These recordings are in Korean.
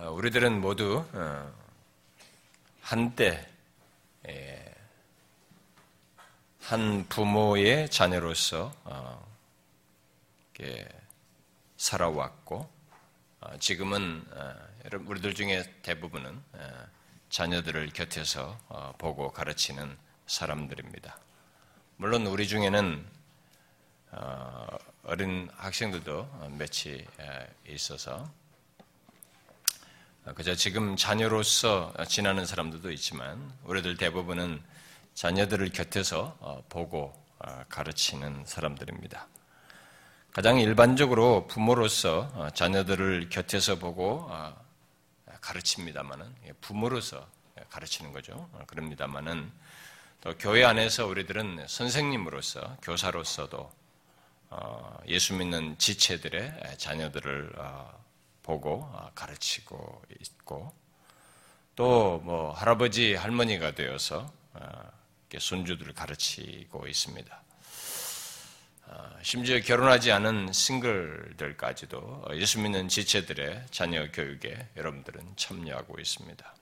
어, 우리들은 모두 어, 한때 예, 한 부모의 자녀로서 어, 살아왔고 지금은 우리들 중에 대부분은 자녀들을 곁에서 보고 가르치는 사람들입니다. 물론 우리 중에는 어린 학생들도 몇이 있어서 그저 지금 자녀로서 지나는 사람들도 있지만 우리들 대부분은 자녀들을 곁에서 어, 보고 어, 가르치는 사람들입니다. 가장 일반적으로 부모로서 어, 자녀들을 곁에서 보고 가르칩니다만은 예, 부모로서 가르치는 거죠. 그럽니다만은 또 교회 안에서 우리들은 선생님으로서 교사로서도 예수 믿는 지체들의 자녀들을 보고 아, 가르치고 있고 또 뭐 할아버지 할머니가 되어서 아, 손주들을 가르치고 있습니다. 아, 심지어 결혼하지 않은 싱글들까지도 예수 믿는 지체들의 자녀 교육에 여러분들은 참여하고 있습니다.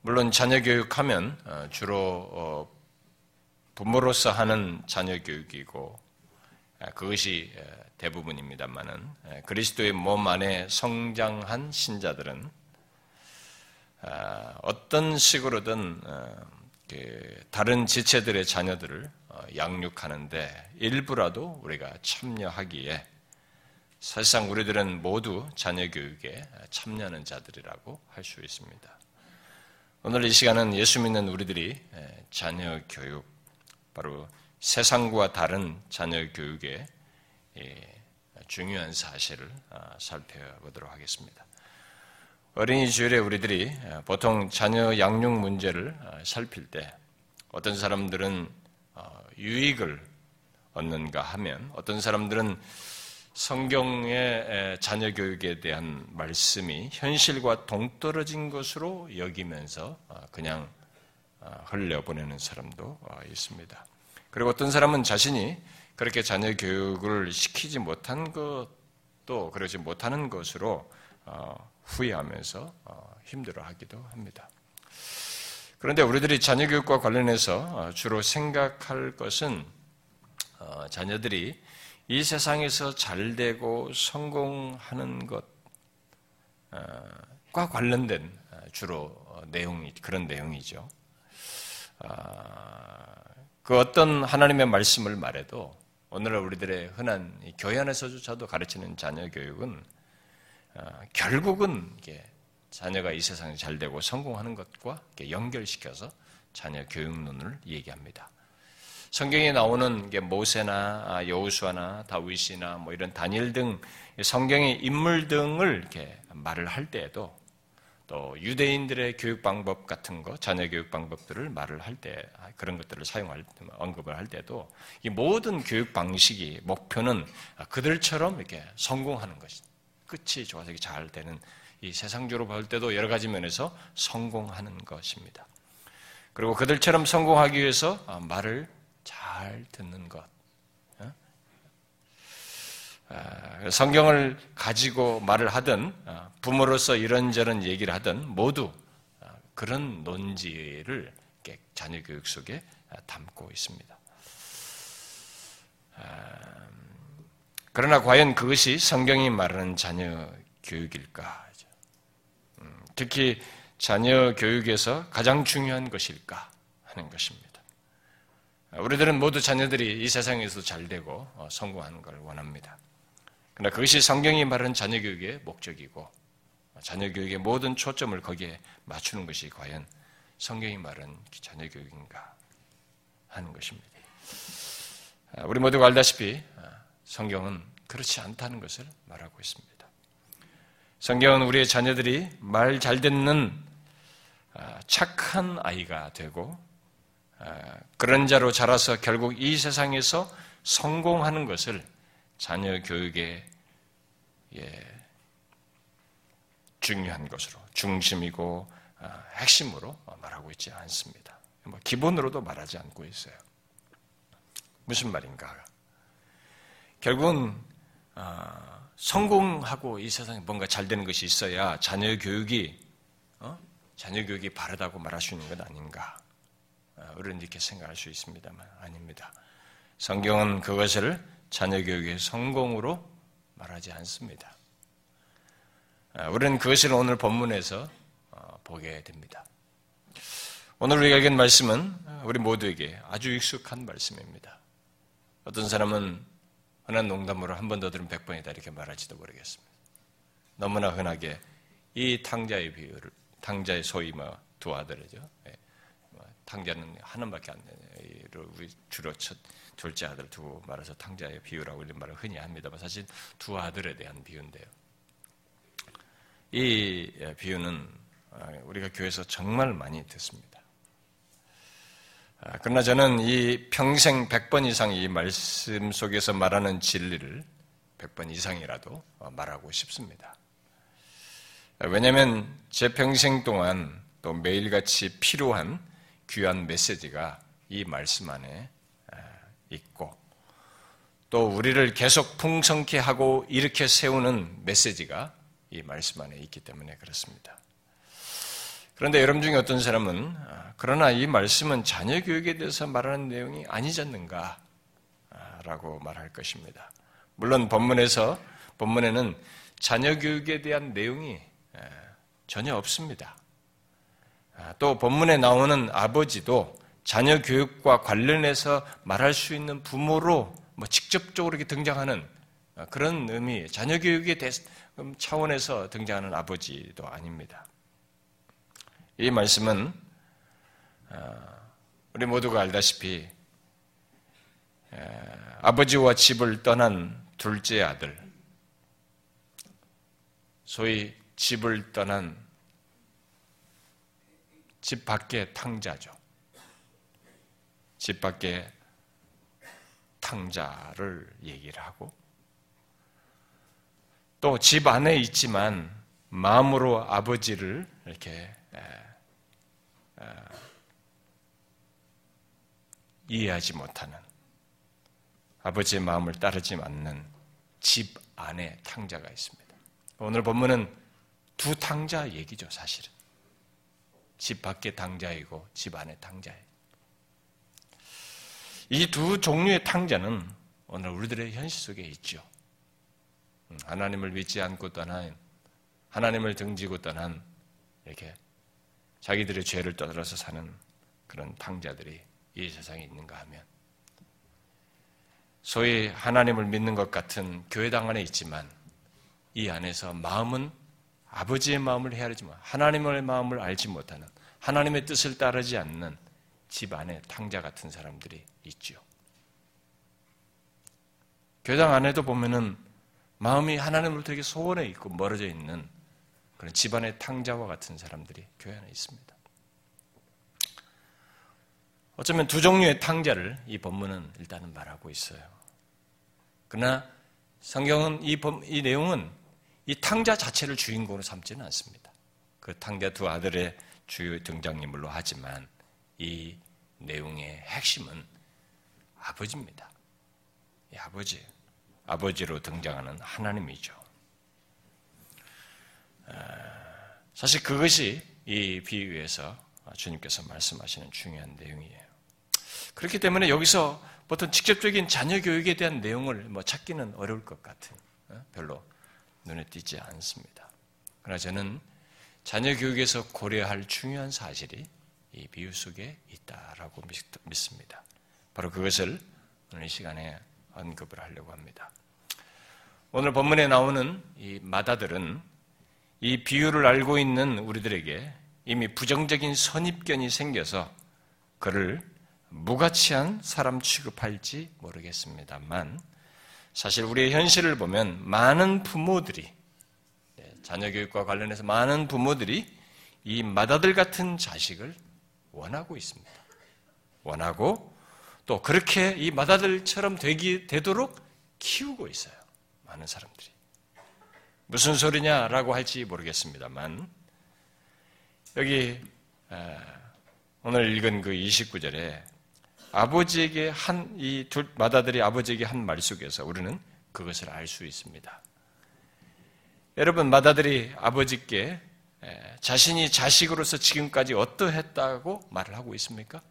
물론 자녀 교육하면 주로 어, 부모로서 하는 자녀 교육이고 그것이 대부분입니다만은 그리스도의 몸 안에 성장한 신자들은 아, 어떤 식으로든 어, 다른 지체들의 자녀들을 어, 양육하는데 일부라도 우리가 참여하기에 사실상 우리들은 모두 자녀 교육에 참여하는 자들이라고 할 수 있습니다. 오늘 이 시간은 예수 믿는 우리들이 자녀 교육, 바로 세상과 다른 자녀 교육에 중요한 사실을 아, 살펴보도록 하겠습니다. 어린이 주일에 우리들이 아, 보통 자녀 양육 문제를 아, 살필 때 어떤 사람들은 유익을 얻는가 하면 어떤 사람들은 성경의 자녀 교육에 대한 말씀이 현실과 동떨어진 것으로 여기면서 그냥 흘려보내는 사람도 있습니다. 그리고 어떤 사람은 자신이 그렇게 자녀 교육을 시키지 못한 것도 그러지 못하는 것으로 어, 후회하면서 어, 힘들어하기도 합니다. 그런데 우리들이 자녀 교육과 관련해서 어, 주로 생각할 것은 자녀들이 이 세상에서 잘 되고 성공하는 것과 관련된 주로 내용이 그런 내용이죠. 그 어떤 하나님의 말씀을 말해도 오늘날 우리들의 흔한 교회 안에서조차도 가르치는 자녀 교육은 어, 결국은 자녀가 이 세상에 잘 되고 성공하는 것과 연결시켜서 자녀 교육론을 얘기합니다. 성경에 나오는 모세나 아, 여우수아나 다윗이나 뭐 이런 다니엘 등 성경의 인물 등을 말을 할 때에도 또 유대인들의 교육 방법 같은 거, 자녀 교육 방법들을 말을 할 때, 그런 것들을 사용할, 언급을 할 때도 이 모든 교육 방식이 목표는 그들처럼 이렇게 성공하는 것이 끝이 좋아서 잘 되는 이 세상적으로 볼 때도 여러 가지 면에서 성공하는 것입니다. 그리고 그들처럼 성공하기 위해서 말을 잘 듣는 것, 아, 성경을 가지고 말을 하든 아, 부모로서 이런저런 얘기를 하든 모두 아, 그런 논지를 자녀 교육 속에 담고 있습니다. 그러나 과연 그것이 성경이 말하는 자녀 교육일까? 음, 특히 자녀 교육에서 가장 중요한 것일까 하는 것입니다. 우리들은 모두 자녀들이 이 세상에서 잘 되고 어, 성공하는 걸 원합니다. 그러나 그것이 성경이 말하는 자녀 교육의 목적이고 자녀 교육의 모든 초점을 거기에 맞추는 것이 과연 성경이 말하는 자녀 교육인가 하는 것입니다. 아, 우리 모두가 알다시피 아, 성경은 그렇지 않다는 것을 말하고 있습니다. 성경은 우리의 자녀들이 말 잘 듣는 아, 착한 아이가 되고 그런 자로 자라서 결국 이 세상에서 성공하는 것을 자녀 교육의 예, 중요한 것으로 중심이고 어, 핵심으로 말하고 있지 않습니다. 뭐 기본으로도 말하지 않고 있어요. 무슨 말인가? 결국은 어, 성공하고 이 세상에 뭔가 잘 되는 것이 있어야 자녀 교육이 어? 자녀 교육이 바르다고 말할 수 있는 것 아닌가? 어, 우리는 이렇게 생각할 수 있습니다만 아닙니다. 성경은 그것을 자녀 교육의 성공으로 말하지 않습니다. 어, 우리는 그것을 오늘 본문에서 어, 보게 됩니다. 오늘 우리가 읽은 말씀은 우리 모두에게 아주 익숙한 말씀입니다. 어떤 사람은 흔한 농담으로 한 번 더 들으면 백 번이다 이렇게 말할지도 모르겠습니다. 너무나 흔하게 이 탕자의 비유를 탕자의 소위 뭐두 아들이죠. 예. 뭐 탕자는 하나밖에 안 되는 우리 주로 첫 둘째 아들 두고 말해서 탕자의 비유라고 이런 말을 흔히 합니다만 사실 두 아들에 대한 비유인데요. 이 비유는 아, 우리가 교회에서 정말 많이 듣습니다. 아, 그러나 저는 이 평생 100번 이상 이 말씀 속에서 말하는 진리를 100번 이상이라도 말하고 싶습니다. 왜냐하면 제 평생 동안 또 매일같이 필요한 귀한 메시지가 이 말씀 안에 아, 있고 또 우리를 계속 풍성케 하고 이렇게 세우는 메시지가 이 말씀 안에 있기 때문에 그렇습니다. 그런데 여러분 중에 어떤 사람은 아, 그러나 이 말씀은 자녀 교육에 대해서 말하는 내용이 아니지 않는가 라고 말할 것입니다. 물론 본문에서 본문에는 자녀 교육에 대한 내용이 전혀 없습니다. 아, 또 본문에 나오는 아버지도 자녀 교육과 관련해서 말할 수 있는 부모로 뭐 직접적으로 이렇게 등장하는 그런 의미, 자녀 교육의 차원에서 등장하는 아버지도 아닙니다. 이 말씀은 아, 우리 모두가 알다시피 아버지와 집을 떠난 둘째 아들, 소위 집을 떠난 집 밖의 탕자죠. 집 밖의 탕자를 얘기를 하고 또 집 안에 있지만 마음으로 아버지를 이렇게 이해하지 못하는 아버지의 마음을 따르지 않는 집 안에 탕자가 있습니다. 오늘 본문은 두 탕자 얘기죠, 사실은. 집 밖에 탕자이고 집 안에 탕자예요. 이 두 종류의 탕자는 오늘 우리들의 현실 속에 있죠. 음, 하나님을 믿지 않고 떠난 하나님을 등지고 떠난 이렇게 자기들의 죄를 떠들어서 사는 그런 탕자들이 이 세상에 있는가 하면 소위 하나님을 믿는 것 같은 교회당 안에 있지만 이 안에서 마음은 아버지의 마음을 헤아리지만 하나님의 마음을 알지 못하는 하나님의 뜻을 따르지 않는 집 안에 탕자 같은 사람들이 있죠. 교당 안에도 보면은 마음이 하나님으로부터 되게 소원해 있고 멀어져 있는 그런 집안의 탕자와 같은 사람들이 교회 안에 있습니다. 어쩌면 두 종류의 탕자를 이 본문은 일단은 말하고 있어요. 그러나 성경은 이, 이 내용은 이 탕자 자체를 주인공으로 삼지는 않습니다. 그 탕자 두 아들의 주요 등장인물로 하지만 이 내용의 핵심은 아버지입니다. 이 아버지, 아버지로 등장하는 하나님이죠. 아, 사실 그것이 이 비유에서 주님께서 말씀하시는 중요한 내용이에요. 그렇기 때문에 여기서 보통 직접적인 자녀 교육에 대한 내용을 뭐 찾기는 어려울 것 같은 어? 별로 눈에 띄지 않습니다. 그러나 저는 자녀 교육에서 고려할 중요한 사실이 이 비유 속에 있다라고 믿습니다. 바로 그것을 오늘 이 시간에 언급을 하려고 합니다. 오늘 본문에 나오는 이 마다들은 이 비유를 알고 있는 우리들에게 이미 부정적인 선입견이 생겨서 그를 무가치한 사람 취급할지 모르겠습니다만 사실 우리의 현실을 보면 많은 부모들이 네, 자녀 교육과 관련해서 많은 부모들이 이 맏아들 같은 자식을 원하고 있습니다. 원하고 또 그렇게 이 맏아들처럼 되기 되도록 키우고 있어요. 많은 사람들이. 무슨 소리냐라고 할지 모르겠습니다만 여기 오늘 읽은 그 29절에 아버지에게 한, 이 둘, 마다들이 아버지에게 한 말 속에서 우리는 그것을 알 수 있습니다. 여러분 마다들이 아버지께 자신이 자식으로서 지금까지 어떠했다고 말을 하고 있습니까?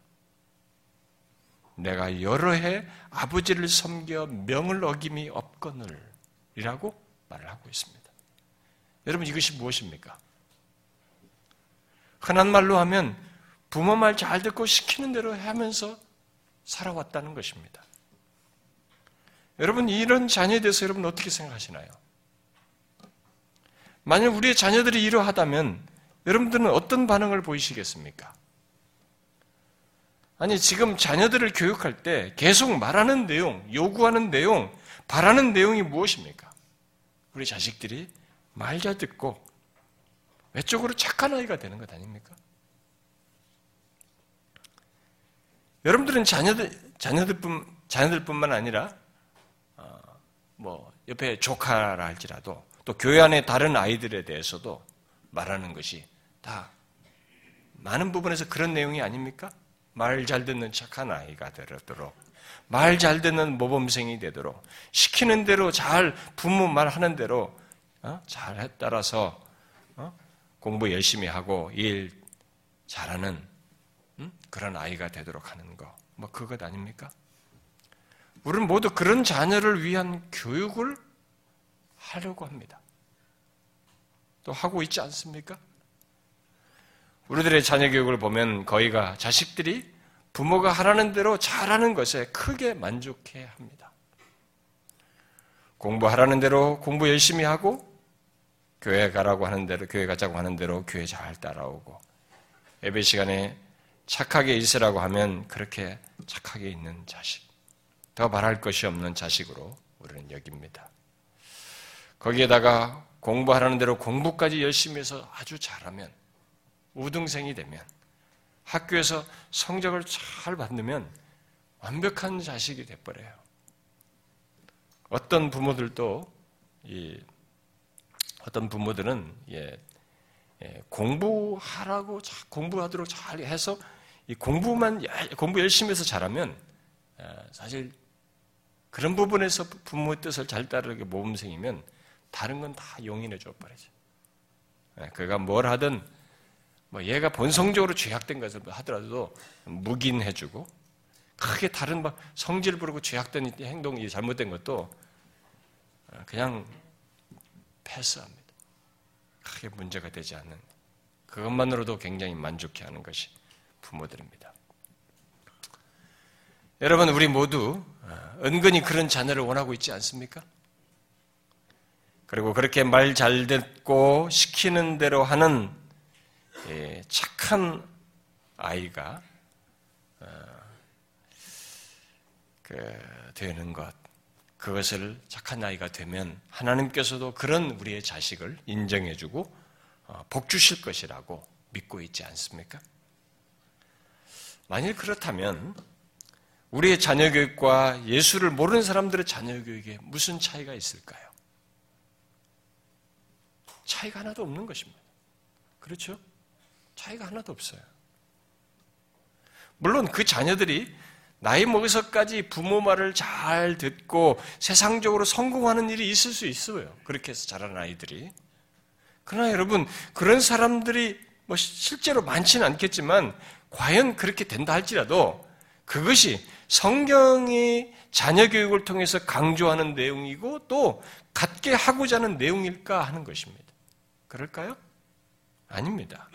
내가 여러 해 아버지를 섬겨 명을 어김이 없거늘 이라고 말을 하고 있습니다. 여러분 이것이 무엇입니까? 흔한 말로 하면 부모 말 잘 듣고 시키는 대로 하면서 살아왔다는 것입니다. 여러분 이런 자녀에 대해서 여러분 어떻게 생각하시나요? 만약 우리의 자녀들이 이러하다면 여러분들은 어떤 반응을 보이시겠습니까? 아니, 지금 자녀들을 교육할 때 계속 말하는 내용, 요구하는 내용, 바라는 내용이 무엇입니까? 우리 자식들이 말 잘 듣고 외적으로 착한 아이가 되는 것 아닙니까? 여러분들은 자녀들, 자녀들뿐, 자녀들뿐만 아니라, 어, 뭐, 옆에 조카라 할지라도 또 교회 안에 다른 아이들에 대해서도 말하는 것이 다 많은 부분에서 그런 내용이 아닙니까? 말 잘 듣는 착한 아이가 되도록, 말 잘 듣는 모범생이 되도록, 시키는 대로 잘 부모 말하는 대로 어? 잘 따라서 어? 공부 열심히 하고 일 잘하는 음? 그런 아이가 되도록 하는 거, 뭐 그것 아닙니까? 우리는 모두 그런 자녀를 위한 교육을 하려고 합니다. 또 하고 있지 않습니까? 우리들의 자녀 교육을 보면 거의가 자식들이 부모가 하라는 대로 잘하는 것에 크게 만족해 합니다. 공부하라는 대로 공부 열심히 하고 교회 가라고 하는 대로 교회 가자고 하는 대로 교회 잘 따라오고 예배 시간에 착하게 있으라고 하면 그렇게 착하게 있는 자식. 더 말할 것이 없는 자식으로 우리는 여깁니다. 거기에다가 공부하라는 대로 공부까지 열심히 해서 아주 잘하면 우등생이 되면 학교에서 성적을 잘 받으면 완벽한 자식이 돼버려요. 어떤 부모들도 이 어떤 부모들은 예, 예, 공부하라고 공부하도록 잘 해서 이 공부만 공부 열심히 해서 잘하면 어, 사실 그런 부분에서 부모의 뜻을 잘 따르게 모범생이면 다른 건 다 용인해 줘 버리죠. 예, 그가 뭘 하든 뭐 얘가 본성적으로 죄악된 것을 하더라도 묵인해 주고 크게 다른 막 성질 부르고 죄악된 행동이 잘못된 것도 어, 그냥 패스합니다. 크게 문제가 되지 않는 그것만으로도 굉장히 만족해하는 것이 부모들입니다. 여러분 우리 모두 어, 은근히 그런 자녀를 원하고 있지 않습니까? 그리고 그렇게 말 잘 듣고 시키는 대로 하는 예, 착한 아이가 어, 그 되는 것, 그것을 착한 아이가 되면 하나님께서도 그런 우리의 자식을 인정해주고 어, 복 주실 것이라고 믿고 있지 않습니까? 만일 그렇다면 우리의 자녀 교육과 예수를 모르는 사람들의 자녀 교육에 무슨 차이가 있을까요? 차이가 하나도 없는 것입니다. 그렇죠? 차이가 하나도 없어요. 물론 그 자녀들이 나이 먹어서까지 부모 말을 잘 듣고 세상적으로 성공하는 일이 있을 수 있어요. 그렇게 해서 자라는 아이들이. 그러나 여러분, 그런 사람들이 뭐 실제로 많지는 않겠지만, 과연 그렇게 된다 할지라도 그것이 성경이 자녀 교육을 통해서 강조하는 내용이고 또 갖게 하고자 하는 내용일까 하는 것입니다. 그럴까요? 아닙니다.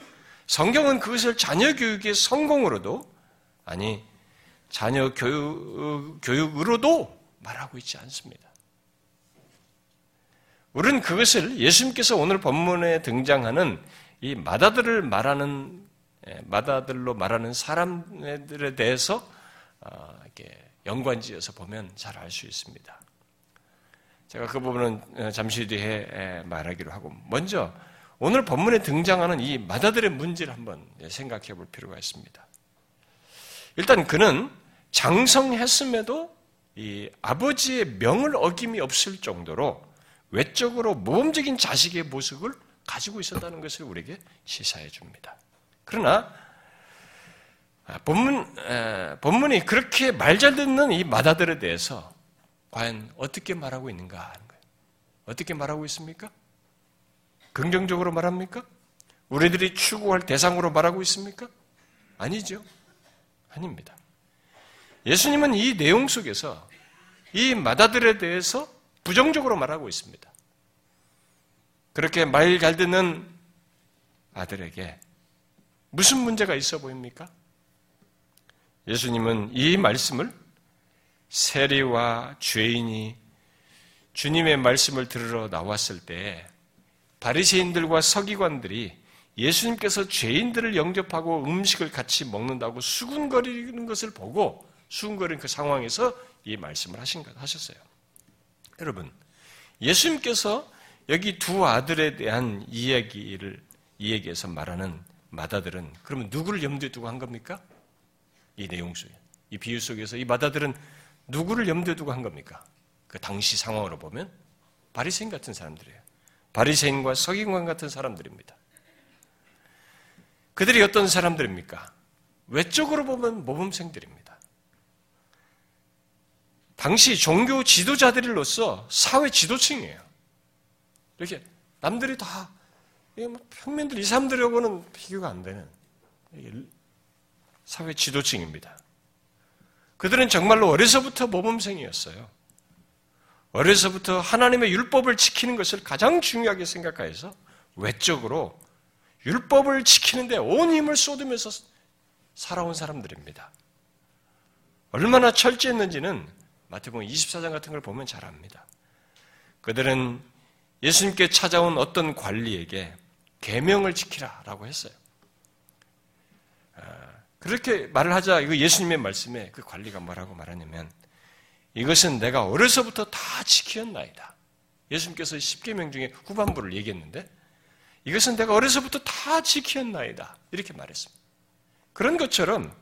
성경은 그것을 자녀 교육의 성공으로도, 아니, 자녀 교육, 교육으로도 말하고 있지 않습니다. 우리는 그것을 예수님께서 오늘 본문에 등장하는 이 마다들을 말하는 예, 마다들로 말하는 사람들에 대해서 어, 이렇게 연관지어서 보면 잘 알 수 있습니다. 제가 그 부분은 어, 잠시 뒤에 예, 말하기로 하고 먼저 오늘 본문에 등장하는 이 마다들의 문제를 한번 생각해 볼 필요가 있습니다. 일단 그는 장성했음에도 이 아버지의 명을 어김이 없을 정도로 외적으로 모범적인 자식의 모습을 가지고 있었다는 것을 우리에게 시사해 줍니다. 그러나 아, 본문, 본문이 그렇게 말 잘 듣는 이 마다들에 대해서 과연 어떻게 말하고 있는가 하는 거예요. 어떻게 말하고 있습니까? 긍정적으로 말합니까? 우리들이 추구할 대상으로 말하고 있습니까? 아니죠. 아닙니다. 예수님은 이 내용 속에서 이 마다들에 대해서 부정적으로 말하고 있습니다. 그렇게 말 잘 듣는 아들에게 무슨 문제가 있어 보입니까? 예수님은 이 말씀을 세리와 죄인이 주님의 말씀을 들으러 나왔을 때 바리새인들과 서기관들이 예수님께서 죄인들을 영접하고 음식을 같이 먹는다고 수군거리는 것을 보고 수군거리는 그 상황에서 이 말씀을 하신 것 하셨어요. 여러분, 예수님께서 여기 두 아들에 대한 이야기를 이야기에서 말하는 마다들은 그러면 누구를 염두에 두고 한 겁니까? 이 내용 속에 이 비유 속에서 이 마다들은 누구를 염두에 두고 한 겁니까? 그 당시 상황으로 보면 바리새인 같은 사람들이에요. 바리새인과 서기관 같은 사람들입니다. 그들이 어떤 사람들입니까? 외적으로 보면 모범생들입니다. 당시 종교 지도자들로서 사회 지도층이에요. 이렇게 남들이 다뭐 평민들 이 사람들하고는 비교가 안 되는 사회 지도층입니다. 그들은 정말로 어려서부터 모범생이었어요. 어려서부터 하나님의 율법을 지키는 것을 가장 중요하게 생각하여서 외적으로 율법을 지키는데 온 힘을 쏟으면서 살아온 사람들입니다. 얼마나 철저했는지는 마태복음 24장 같은 걸 보면 잘 압니다. 그들은 예수님께 찾아온 어떤 관리에게 계명을 지키라라고 했어요. 아, 그렇게 말을 하자 이거 예수님의 말씀에 그 관리가 뭐라고 말하냐면 이것은 내가 어려서부터 다 지키었나이다. 예수님께서 십계명 중에 후반부를 얘기했는데 이것은 내가 어려서부터 다 지키었나이다. 이렇게 말했습니다. 그런 것처럼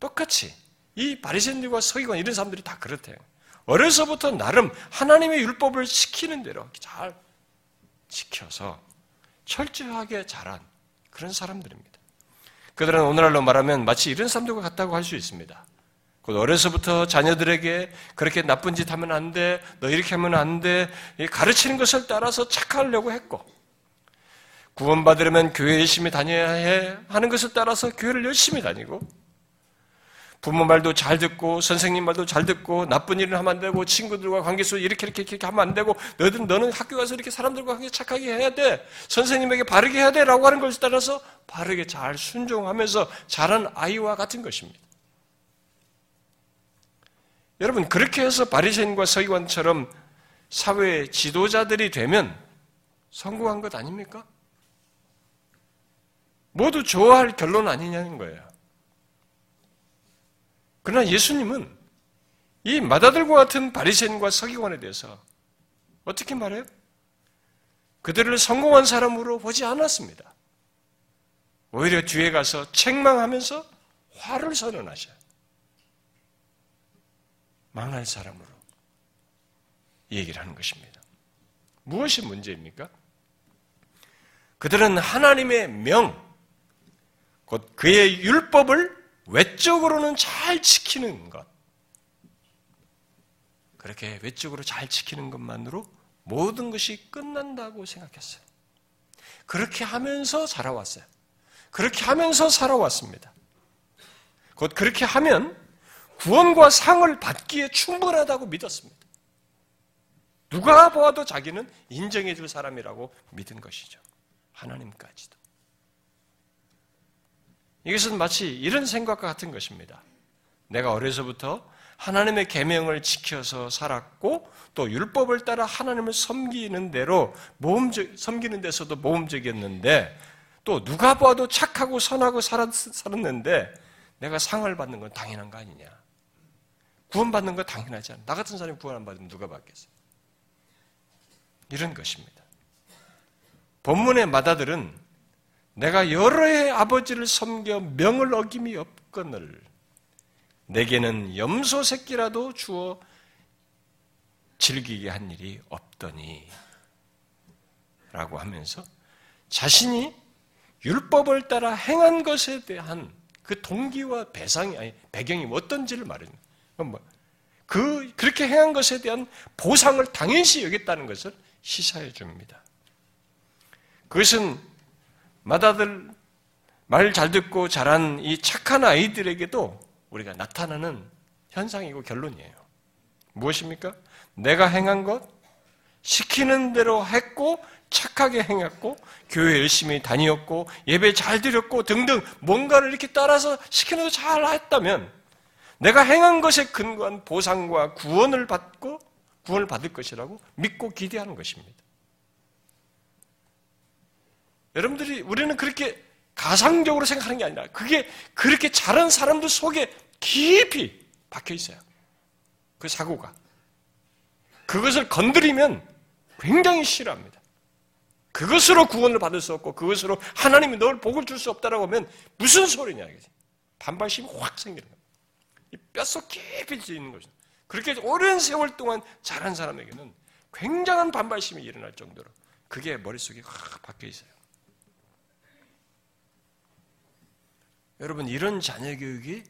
똑같이 이 바리새인들과 서기관 이런 사람들이 다 그렇대요. 어려서부터 나름 하나님의 율법을 지키는 대로 잘 지켜서 철저하게 자란 그런 사람들입니다. 그들은 오늘날로 말하면 마치 이런 사람들과 같다고 할 수 있습니다. 곧 어려서부터 자녀들에게 그렇게 나쁜 짓 하면 안 돼, 너 이렇게 하면 안 돼, 가르치는 것을 따라서 착하려고 했고, 구원받으려면 교회 열심히 다녀야 해 하는 것을 따라서 교회를 열심히 다니고, 부모 말도 잘 듣고 선생님 말도 잘 듣고 나쁜 일을 하면 안 되고 친구들과 관계수 이렇게 이렇게 이렇게 하면 안 되고 너희들 너는 학교 가서 이렇게 사람들과 관계 착하게 해야 돼 선생님에게 바르게 해야 돼 라고 하는 것을 따라서 바르게 잘 순종하면서 자란 아이와 같은 것입니다. 여러분 그렇게 해서 바리새인과 서기관처럼 사회 지도자들이 되면 성공한 것 아닙니까? 모두 좋아할 결론 아니냐는 거예요. 그러나 예수님은 이 마다들과 같은 바리새인과 서기관에 대해서 어떻게 말해요? 그들을 성공한 사람으로 보지 않았습니다. 오히려 뒤에 가서 책망하면서 화를 선언하셔요. 망할 사람으로 얘기를 하는 것입니다. 무엇이 문제입니까? 그들은 하나님의 명, 곧 그의 율법을 외적으로는 잘 지키는 것. 그렇게 외적으로 잘 지키는 것만으로 모든 것이 끝난다고 생각했어요. 그렇게 하면서 살아왔어요. 그렇게 하면서 살아왔습니다. 곧 그렇게 하면 구원과 상을 받기에 충분하다고 믿었습니다. 누가 보아도 자기는 인정해 줄 사람이라고 믿은 것이죠. 하나님까지도. 이것은 마치 이런 생각과 같은 것입니다. 내가 어려서부터 하나님의 계명을 지켜서 살았고 또 율법을 따라 하나님을 섬기는 대로 모험적 섬기는 데서도 모험적이었는데 또 누가 봐도 착하고 선하고 살았, 살았는데 내가 상을 받는 건 당연한 거 아니냐? 구원받는 거 당연하지 않나? 나 같은 사람이 구원 안 받으면 누가 받겠어요? 이런 것입니다. 본문의 마다들은 내가 여러 해 아버지를 섬겨 명을 어김이 없거늘 내게는 염소 새끼라도 주어 즐기게 한 일이 없더니 라고 하면서 자신이 율법을 따라 행한 것에 대한 그 동기와 배상이 아니 배경이 어떤지를 말합니다. 뭐, 그 그렇게 행한 것에 대한 보상을 당연시 여겼다는 것을 시사해 줍니다. 그것은 마다들 말 잘 듣고 자란 이 착한 아이들에게도 우리가 나타나는 현상이고 결론이에요. 무엇입니까? 내가 행한 것, 시키는 대로 했고, 착하게 행했고, 교회 열심히 다녔고, 예배 잘 드렸고, 등등 뭔가를 이렇게 따라서 시키는 대로 잘 했다면, 내가 행한 것에 근거한 보상과 구원을 받고, 구원을 받을 것이라고 믿고 기대하는 것입니다. 여러분들이, 우리는 그렇게 가상적으로 생각하는 게 아니라, 그게 그렇게 잘한 사람들 속에 깊이 박혀 있어요. 그 사고가. 그것을 건드리면 굉장히 싫어합니다. 그것으로 구원을 받을 수 없고 그것으로 하나님이 널 복을 줄 수 없다라고 하면 무슨 소리냐 이게 반발심이 확 생기는 거예요. 이 뼛속 깊이 있는 것이죠. 그렇게 오랜 세월 동안 자란 사람에게는 굉장한 반발심이 일어날 정도로 그게 머릿속에 확 박혀 있어요. 여러분 이런 자녀 교육이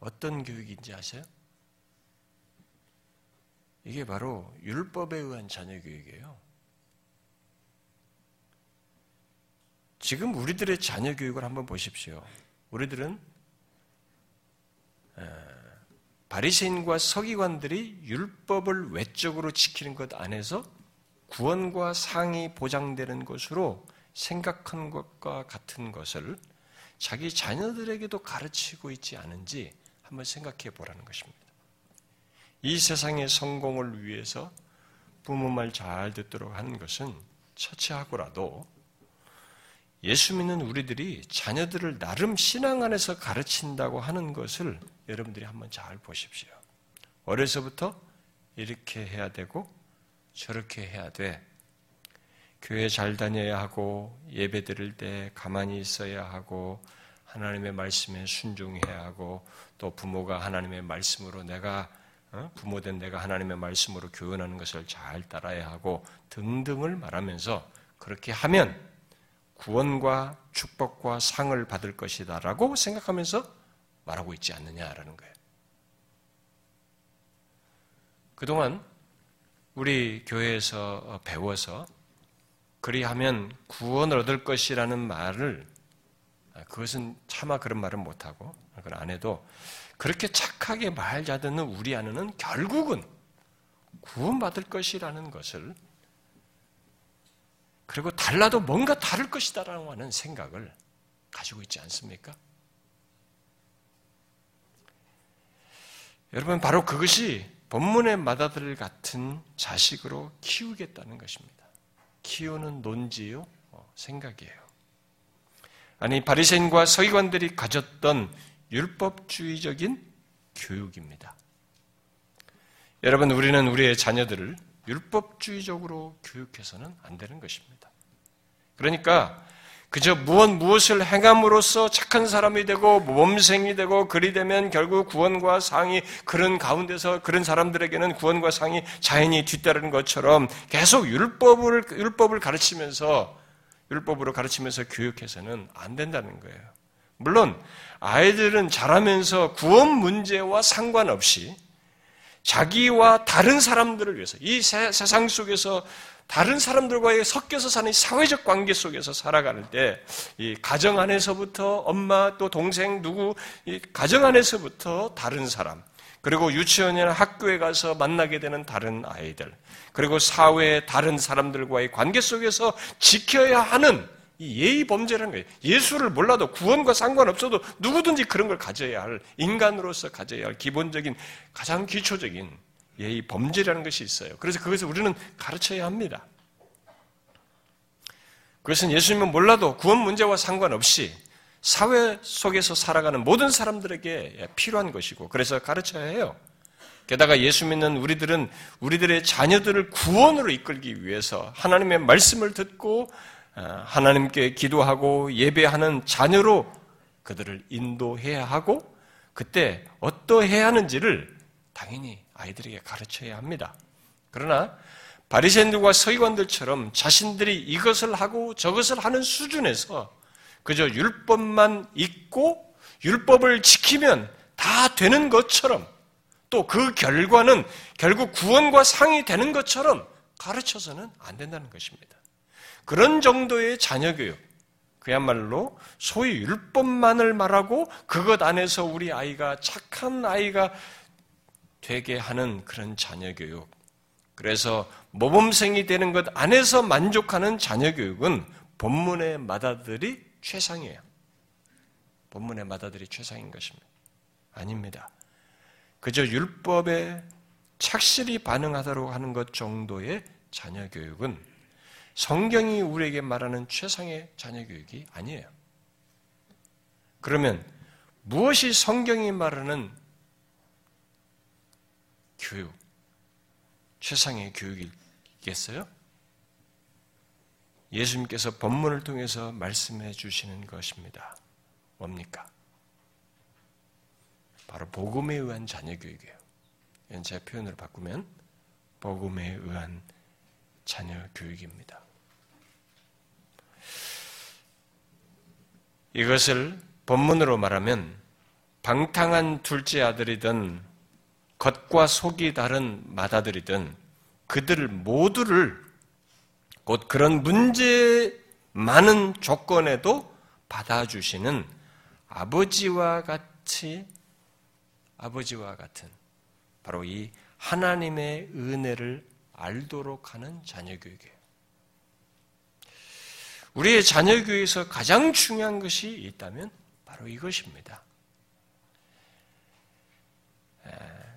어떤 교육인지 아세요? 이게 바로 율법에 의한 자녀 교육이에요. 지금 우리들의 자녀 교육을 한번 보십시오. 우리들은 바리새인과 서기관들이 율법을 외적으로 지키는 것 안에서 구원과 상이 보장되는 것으로 생각한 것과 같은 것을 자기 자녀들에게도 가르치고 있지 않은지 한번 생각해 보라는 것입니다. 이 세상의 성공을 위해서 부모 말 잘 듣도록 하는 것은 처치하고라도 예수 믿는 우리들이 자녀들을 나름 신앙 안에서 가르친다고 하는 것을 여러분들이 한번 잘 보십시오. 어려서부터 이렇게 해야 되고 저렇게 해야 돼. 교회 잘 다녀야 하고 예배 드릴 때 가만히 있어야 하고 하나님의 말씀에 순종해야 하고 또 부모가 하나님의 말씀으로 내가 어? 부모된 내가 하나님의 말씀으로 교훈하는 것을 잘 따라야 하고 등등을 말하면서 그렇게 하면 구원과 축복과 상을 받을 것이다 라고 생각하면서 말하고 있지 않느냐라는 거예요. 그동안 우리 교회에서 배워서 그리하면 구원을 얻을 것이라는 말을 아, 그것은 차마 그런 말은 못하고 그건 안 해도 그렇게 착하게 말잘 듣는 우리 아내는 결국은 구원받을 것이라는 것을 그리고 달라도 뭔가 다를 것이다라는 하는 생각을 가지고 있지 않습니까? 여러분 바로 그것이 본문의 마다들 같은 자식으로 키우겠다는 것입니다. 키우는 논지요 어, 생각이에요. 아니 바리새인과 서기관들이 가졌던 율법주의적인 교육입니다. 여러분, 우리는 우리의 자녀들을 율법주의적으로 교육해서는 안 되는 것입니다. 그러니까 그저 무엇 무엇을 행함으로써 착한 사람이 되고 몸생이 되고 그리 되면 결국 구원과 상이 그런 가운데서 그런 사람들에게는 구원과 상이 자연히 뒤따르는 것처럼 계속 율법을 율법을 가르치면서 율법으로 가르치면서 교육해서는 안 된다는 거예요. 물론 아이들은 자라면서 구원 문제와 상관없이 자기와 다른 사람들을 위해서 이 세 상 속에서 다른 사람들과의 섞여서 사는 사회적 관계 속에서 살아가는 때 이 가정 안에서부터 엄마 또 동생 누구 이 가정 안에서부터 다른 사람 그리고 유치원이나 학교에 가서 만나게 되는 다른 아이들 그리고 사회의 다른 사람들과의 관계 속에서 지켜야 하는 예의 범죄라는 거예요. 예수를 몰라도 구원과 상관없어도 누구든지 그런 걸 가져야 할 인간으로서 가져야 할 기본적인 가장 기초적인 예의 범죄라는 것이 있어요. 그래서 그것을 우리는 가르쳐야 합니다. 그것은 예수님은 몰라도 구원 문제와 상관없이 사회 속에서 살아가는 모든 사람들에게 필요한 것이고 그래서 가르쳐야 해요. 게다가 예수 믿는 우리들은 우리들의 자녀들을 구원으로 이끌기 위해서 하나님의 말씀을 듣고 어, 하나님께 기도하고 예배하는 자녀로 그들을 인도해야 하고 그때 어떠해야 하는지를 당연히 아이들에게 가르쳐야 합니다. 그러나 바리새인들과 서기관들처럼 자신들이 이것을 하고 저것을 하는 수준에서 그저 율법만 있고 율법을 지키면 다 되는 것처럼 또 그 결과는 결국 구원과 상이 되는 것처럼 가르쳐서는 안 된다는 것입니다. 그런 정도의 자녀 교육, 그야말로 소위 율법만을 말하고 그것 안에서 우리 아이가 착한 아이가 되게 하는 그런 자녀 교육. 그래서 모범생이 되는 것 안에서 만족하는 자녀 교육은 본문의 마다들이 최상이에요. 본문의 마다들이 최상인 것입니다. 아닙니다. 그저 율법에 착실히 반응하도록 하는 것 정도의 자녀 교육은 성경이 우리에게 말하는 최상의 자녀 교육이 아니에요. 그러면 무엇이 성경이 말하는 교육, 최상의 교육이겠어요? 예수님께서 본문을 통해서 말씀해 주시는 것입니다. 뭡니까? 바로 복음에 의한 자녀 교육이에요. 제 표현을 바꾸면 복음에 의한 자녀 교육입니다. 이것을 본문으로 말하면 방탕한 둘째 아들이든 겉과 속이 다른 맏아들이든 그들 모두를 곧 그런 문제 많은 조건에도 받아주시는 아버지와 같이 아버지와 같은 바로 이 하나님의 은혜를 알도록 하는 자녀 교육이에요. 우리의 자녀 교육에서 가장 중요한 것이 있다면 바로 이것입니다.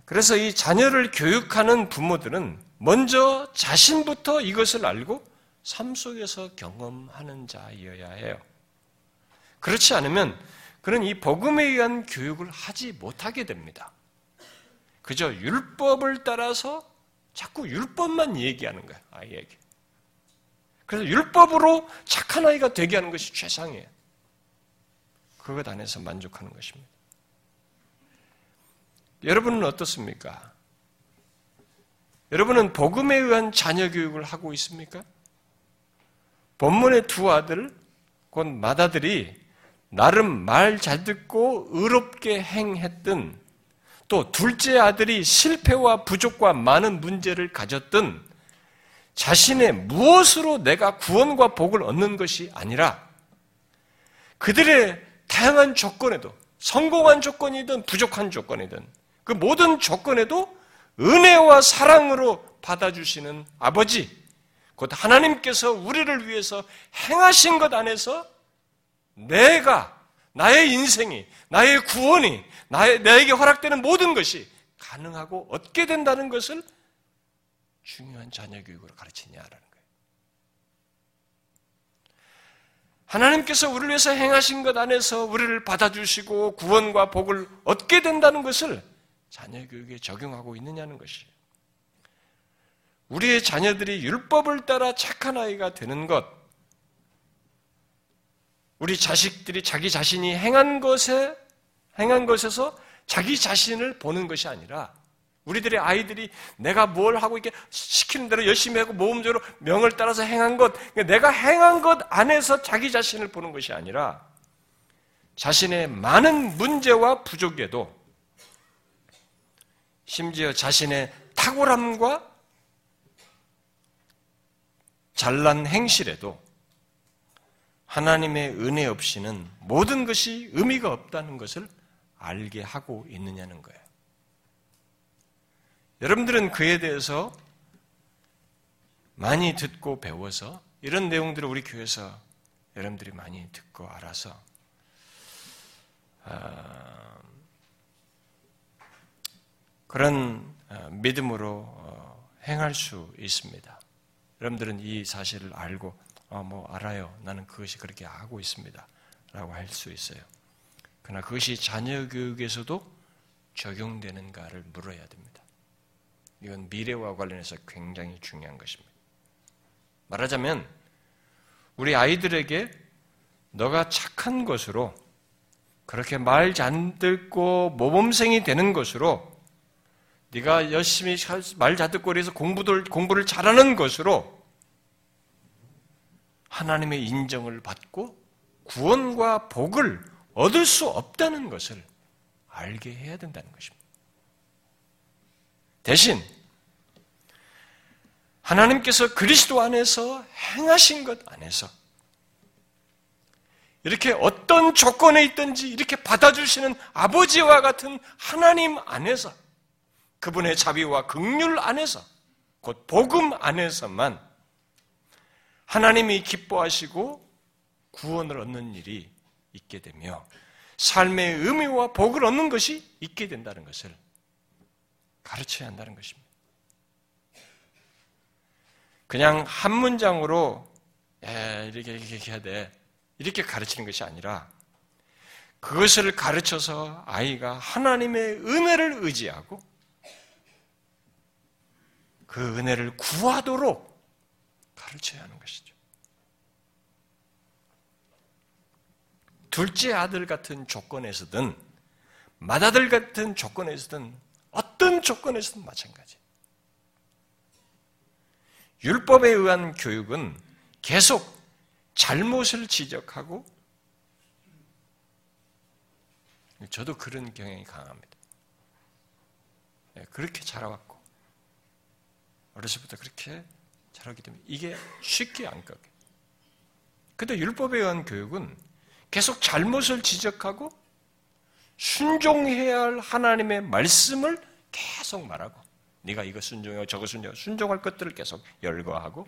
그래서 이 자녀를 교육하는 부모들은 먼저 자신부터 이것을 알고 삶 속에서 경험하는 자이어야 해요. 그렇지 않으면 그는 이 복음에 의한 교육을 하지 못하게 됩니다. 그저 율법을 따라서 자꾸 율법만 얘기하는 거예요, 아이에게. 그래서 율법으로 착한 아이가 되게 하는 것이 최상이에요. 그것 안에서 만족하는 것입니다. 여러분은 어떻습니까? 여러분은 복음에 의한 자녀 교육을 하고 있습니까? 본문의 두 아들, 곧 맏아들이 나름 말 잘 듣고 의롭게 행했던 또 둘째 아들이 실패와 부족과 많은 문제를 가졌던 자신의 무엇으로 내가 구원과 복을 얻는 것이 아니라 그들의 다양한 조건에도 성공한 조건이든 부족한 조건이든 그 모든 조건에도 은혜와 사랑으로 받아주시는 아버지, 곧 하나님께서 우리를 위해서 행하신 것 안에서 내가, 나의 인생이, 나의 구원이, 나의, 나에게 허락되는 모든 것이 가능하고 얻게 된다는 것을 중요한 자녀 교육으로 가르치냐라는 거예요. 하나님께서 우리를 위해서 행하신 것 안에서 우리를 받아주시고 구원과 복을 얻게 된다는 것을 자녀 교육에 적용하고 있느냐는 것이에요. 우리의 자녀들이 율법을 따라 착한 아이가 되는 것, 우리 자식들이 자기 자신이 행한 것에, 행한 것에서 자기 자신을 보는 것이 아니라 우리들의 아이들이 내가 뭘 하고 이렇게 시키는 대로 열심히 하고 모험적으로 명을 따라서 행한 것, 내가 행한 것 안에서 자기 자신을 보는 것이 아니라 자신의 많은 문제와 부족에도 심지어 자신의 탁월함과 잘난 행실에도 하나님의 은혜 없이는 모든 것이 의미가 없다는 것을 알게 하고 있느냐는 거예요. 여러분들은 그에 대해서 많이 듣고 배워서 이런 내용들을 우리 교회에서 여러분들이 많이 듣고 알아서 아, 그런 어, 믿음으로 어, 행할 수 있습니다. 여러분들은 이 사실을 알고 어, 뭐 알아요. 나는 그것이 그렇게 하고 있습니다. 라고 할 수 있어요. 그러나 그것이 자녀 교육에서도 적용되는가를 물어야 됩니다. 이건 미래와 관련해서 굉장히 중요한 것입니다. 말하자면 우리 아이들에게 너가 착한 것으로 그렇게 말 잘 듣고 모범생이 되는 것으로 네가 열심히 말 잘 듣고 그래서 공부를 공부를 잘하는 것으로 하나님의 인정을 받고 구원과 복을 얻을 수 없다는 것을 알게 해야 된다는 것입니다. 대신 하나님께서 그리스도 안에서 행하신 것 안에서 이렇게 어떤 조건에 있든지 이렇게 받아주시는 아버지와 같은 하나님 안에서 그분의 자비와 극률 안에서 곧 복음 안에서만 하나님이 기뻐하시고 구원을 얻는 일이 있게 되며 삶의 의미와 복을 얻는 것이 있게 된다는 것을 가르쳐야 한다는 것입니다. 그냥 한 문장으로 이렇게 이렇게 해야 돼 이렇게 가르치는 것이 아니라 그것을 가르쳐서 아이가 하나님의 은혜를 의지하고 그 은혜를 구하도록 가르쳐야 하는 것이죠. 둘째 아들 같은 조건에서든 맏아들 같은 조건에서든 어떤 조건에서든 마찬가지. 율법에 의한 교육은 계속 잘못을 지적하고 저도 그런 경향이 강합니다. 네, 그렇게 자라왔고 어렸을 때부터 그렇게 자라기 때문에 이게 쉽게 안 꺾여. 근데 율법에 의한 교육은 계속 잘못을 지적하고 순종해야 할 하나님의 말씀을 계속 말하고 네가 이거 순종하고 저거 순종하고 순종할 것들을 계속 열거하고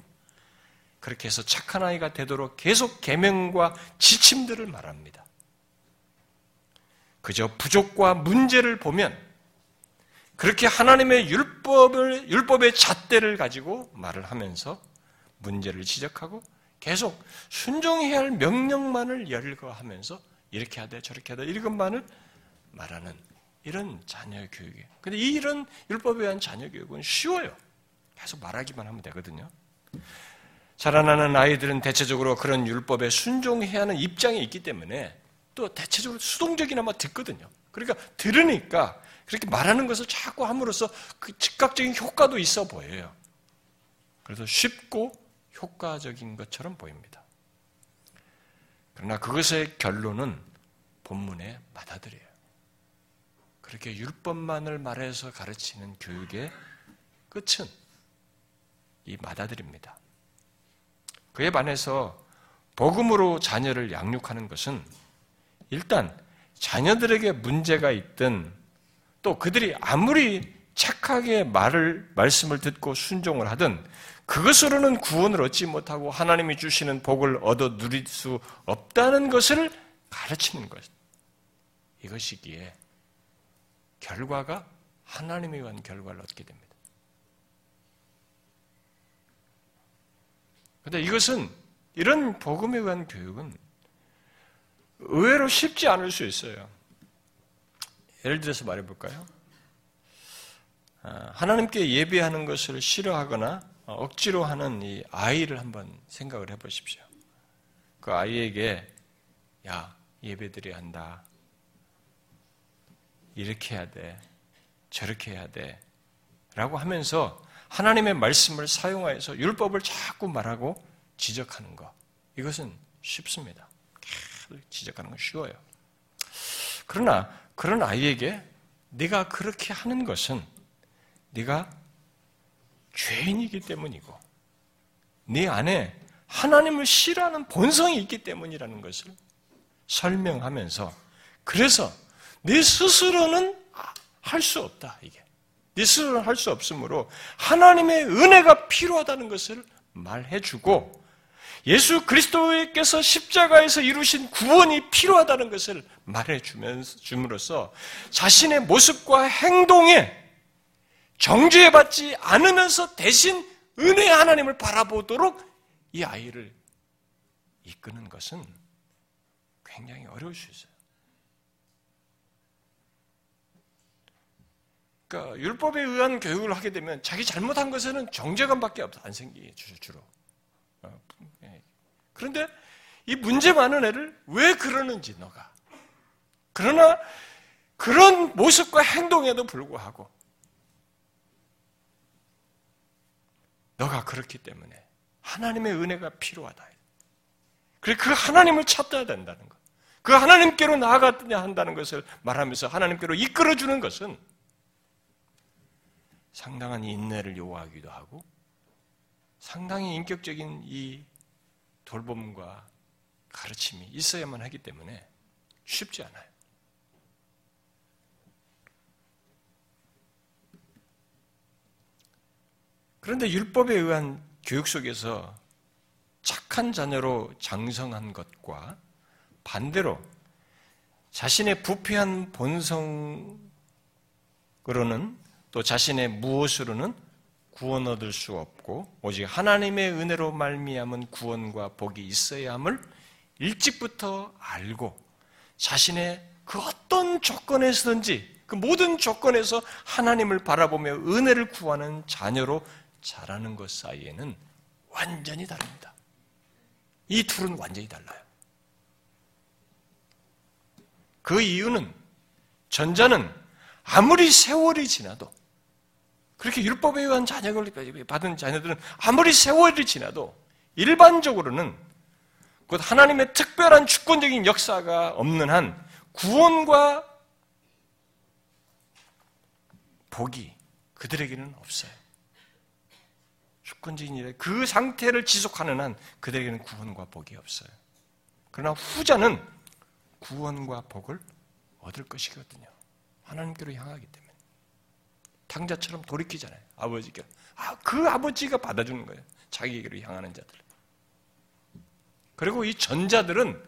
그렇게 해서 착한 아이가 되도록 계속 계명과 지침들을 말합니다. 그저 부족과 문제를 보면 그렇게 하나님의 율법을 율법의 잣대를 가지고 말을 하면서 문제를 지적하고 계속 순종해야 할 명령만을 열거하면서 이렇게 하되 저렇게 하되 이것만을 말하는 이런 자녀 교육이에요. 근데 이런 율법에 의한 자녀 교육은 쉬워요. 계속 말하기만 하면 되거든요. 자라나는 아이들은 대체적으로 그런 율법에 순종해야 하는 입장에 있기 때문에 또 대체적으로 수동적이나마 듣거든요. 그러니까 들으니까 그렇게 말하는 것을 자꾸 함으로써 그 즉각적인 효과도 있어 보여요. 그래서 쉽고 효과적인 것처럼 보입니다. 그러나 그것의 결론은 본문에 받아들여요. 그렇게 율법만을 말해서 가르치는 교육의 끝은 이 받아들입니다. 그에 반해서 복음으로 자녀를 양육하는 것은 일단 자녀들에게 문제가 있든 또 그들이 아무리 착하게 말을 말씀을 듣고 순종을 하든 그것으로는 구원을 얻지 못하고 하나님이 주시는 복을 얻어 누릴 수 없다는 것을 가르치는 것. 이것이기에 결과가 하나님에 의한 결과를 얻게 됩니다. 근데 이것은 이런 복음에 의한 교육은 의외로 쉽지 않을 수 있어요. 예를 들어서 말해볼까요? 아, 하나님께 예배하는 것을 싫어하거나 억지로 하는 이 아이를 한번 생각을 해보십시오. 그 아이에게 야 예배드려야 한다. 이렇게 해야 돼. 저렇게 해야 돼. 라고 하면서 하나님의 말씀을 사용하여서 율법을 자꾸 말하고 지적하는 것. 이것은 쉽습니다. 지적하는 건 쉬워요. 그러나 그런 아이에게 네가 그렇게 하는 것은 네가 죄인이기 때문이고 네 안에 하나님을 싫어하는 본성이 있기 때문이라는 것을 설명하면서 그래서 네 스스로는 할 수 없다 이게 네 스스로는 할 수 없으므로 하나님의 은혜가 필요하다는 것을 말해주고 예수 그리스도께서 십자가에서 이루신 구원이 필요하다는 것을 말해주면서 자신의 모습과 행동에 정죄받지 않으면서 대신 은혜 하나님을 바라보도록 이 아이를 이끄는 것은 굉장히 어려울 수 있어요. 그러니까 율법에 의한 교육을 하게 되면 자기 잘못한 것에는 정죄감밖에 안 생기게 주로. 어, 예. 그런데 이 문제 많은 애를 왜 그러는지 너가. 그러나 그런 모습과 행동에도 불구하고 너가 그렇기 때문에 하나님의 은혜가 필요하다. 그래 그 하나님을 찾아야 된다는 것. 그 하나님께로 나아가야 한다는 것을 말하면서 하나님께로 이끌어주는 것은 상당한 인내를 요구하기도 하고 상당히 인격적인 이 돌봄과 가르침이 있어야만 하기 때문에 쉽지 않아요. 그런데 율법에 의한 교육 속에서 착한 자녀로 장성한 것과 반대로 자신의 부패한 본성으로는 또 자신의 무엇으로는 구원 얻을 수 없고 오직 하나님의 은혜로 말미암은 구원과 복이 있어야 함을 일찍부터 알고 자신의 그 어떤 조건에서든지 그 모든 조건에서 하나님을 바라보며 은혜를 구하는 자녀로 자라는 것 사이에는 완전히 다릅니다. 이 둘은 완전히 달라요. 그 이유는 전자는 아무리 세월이 지나도 그렇게 율법에 의한 자녀를 받은 자녀들은 아무리 세월이 지나도 일반적으로는 곧 하나님의 특별한 주권적인 역사가 없는 한 구원과 복이 그들에게는 없어요. 주권적인 일에 그 상태를 지속하는 한 그들에게는 구원과 복이 없어요. 그러나 후자는 구원과 복을 얻을 것이거든요. 하나님께로 향하기 때문에. 탕자처럼 돌이키잖아요. 아버지께. 아, 그 아버지가 받아주는 거예요. 자기에게로 향하는 자들. 그리고 이 전자들은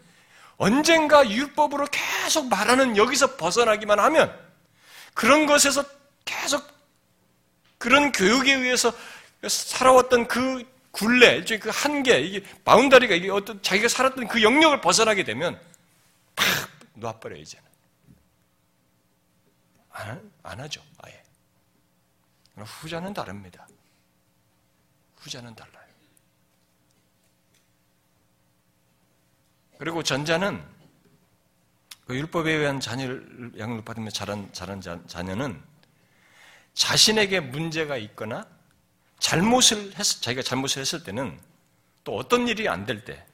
언젠가 율법으로 계속 말하는 여기서 벗어나기만 하면 그런 것에서 계속 그런 교육에 의해서 살아왔던 그 굴레, 그 한계, 이게 바운다리가 이게 어떤 자기가 살았던 그 영역을 벗어나게 되면 팍 놔버려 이제는 안, 안 하죠 아예. 후자는 다릅니다. 후자는 달라요. 그리고 전자는 그 율법에 의한 자녀를 양육을 받으며 자란, 자란 자, 자녀는 자신에게 문제가 있거나 잘못을 했, 자기가 잘못을 했을 때는 또 어떤 일이 안 될 때,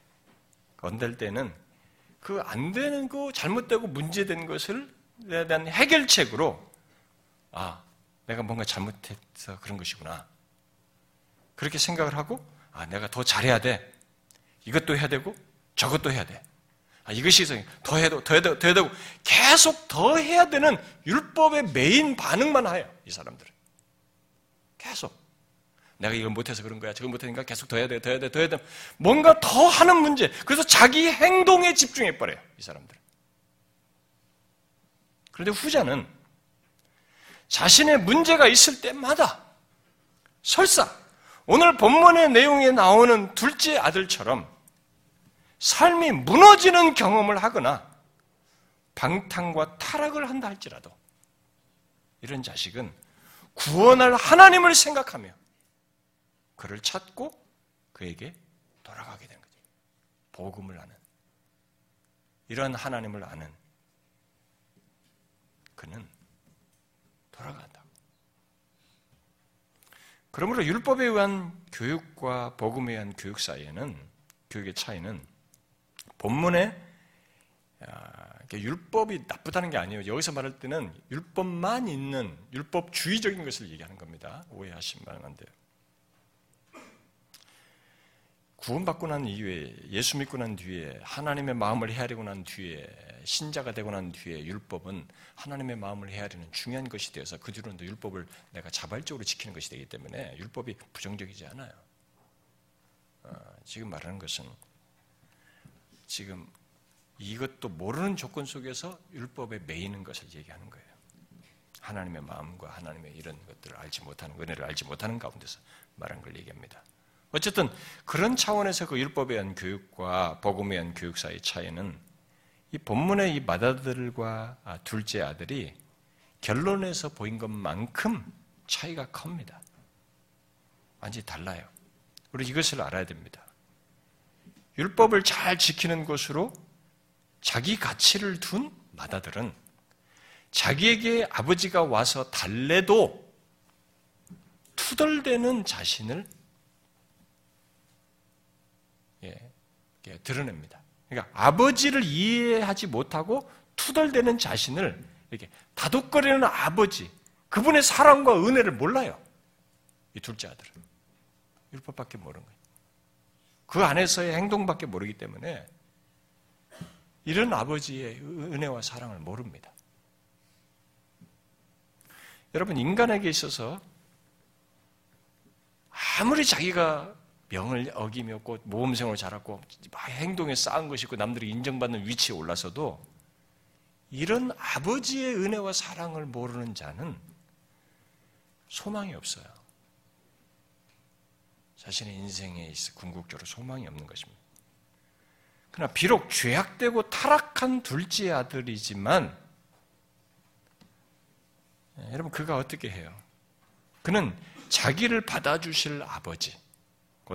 안 될 때는 그 안 되는 거, 잘못되고 문제된 것을 에 대한 해결책으로, 아, 내가 뭔가 잘못해서 그런 것이구나. 그렇게 생각을 하고, 아, 내가 더 잘해야 돼. 이것도 해야 되고, 저것도 해야 돼. 아, 이것이 더 해도, 더 해도, 더 해도, 계속 더 해야 되는 율법의 메인 반응만 해요. 이 사람들은. 계속. 내가 이걸 못해서 그런 거야. 저걸 못하니까 계속 더 해야 돼, 더 해야 돼, 더 해야 돼. 뭔가 더 하는 문제. 그래서 자기 행동에 집중해버려요. 이 사람들은. 그런데 후자는 자신의 문제가 있을 때마다 설사 오늘 본문의 내용에 나오는 둘째 아들처럼 삶이 무너지는 경험을 하거나 방탕과 타락을 한다 할지라도 이런 자식은 구원할 하나님을 생각하며 그를 찾고 그에게 돌아가게 된 거죠. 복음을 아는 이런 하나님을 아는 그는 돌아간다. 그러므로 율법에 의한 교육과 복음에 의한 교육 사이에는 교육의 차이는 본문에 아, 율법이 나쁘다는 게 아니에요. 여기서 말할 때는 율법만 있는 율법주의적인 것을 얘기하는 겁니다. 오해하시면 안 돼요. 구원받고 난 이후에 예수 믿고 난 뒤에 하나님의 마음을 헤아리고 난 뒤에 신자가 되고 난 뒤에 율법은 하나님의 마음을 헤아리는 중요한 것이 되어서 그 뒤로는 율법을 내가 자발적으로 지키는 것이 되기 때문에 율법이 부정적이지 않아요. 어, 지금 말하는 것은 지금 이것도 모르는 조건 속에서 율법에 매이는 것을 얘기하는 거예요. 하나님의 마음과 하나님의 이런 것들을 알지 못하는 은혜를 알지 못하는 가운데서 말한 걸 얘기합니다. 어쨌든 그런 차원에서 그 율법에 의한 교육과 복음에 의한 교육 사이 차이는 이 본문의 이 맏아들과 아, 둘째 아들이 결론에서 보인 것만큼 차이가 큽니다. 완전히 달라요. 우리 이것을 알아야 됩니다. 율법을 잘 지키는 것으로 자기 가치를 둔 맏아들은 자기에게 아버지가 와서 달래도 투덜대는 자신을 예, 드러냅니다. 그러니까 아버지를 이해하지 못하고 투덜대는 자신을 이렇게 다독거리는 아버지, 그분의 사랑과 은혜를 몰라요. 이 둘째 아들은. 율법밖에 모르는 거예요. 그 안에서의 행동밖에 모르기 때문에 이런 아버지의 은혜와 사랑을 모릅니다. 여러분, 인간에게 있어서 아무리 자기가 명을 어기며 꼭 모험생활을 잘하고 행동에 쌓은 것이 있고 남들이 인정받는 위치에 올라서도 이런 아버지의 은혜와 사랑을 모르는 자는 소망이 없어요. 자신의 인생에 있어 궁극적으로 소망이 없는 것입니다. 그러나 비록 죄악되고 타락한 둘째 아들이지만 예, 여러분 그가 어떻게 해요? 그는 자기를 받아주실 아버지, 곧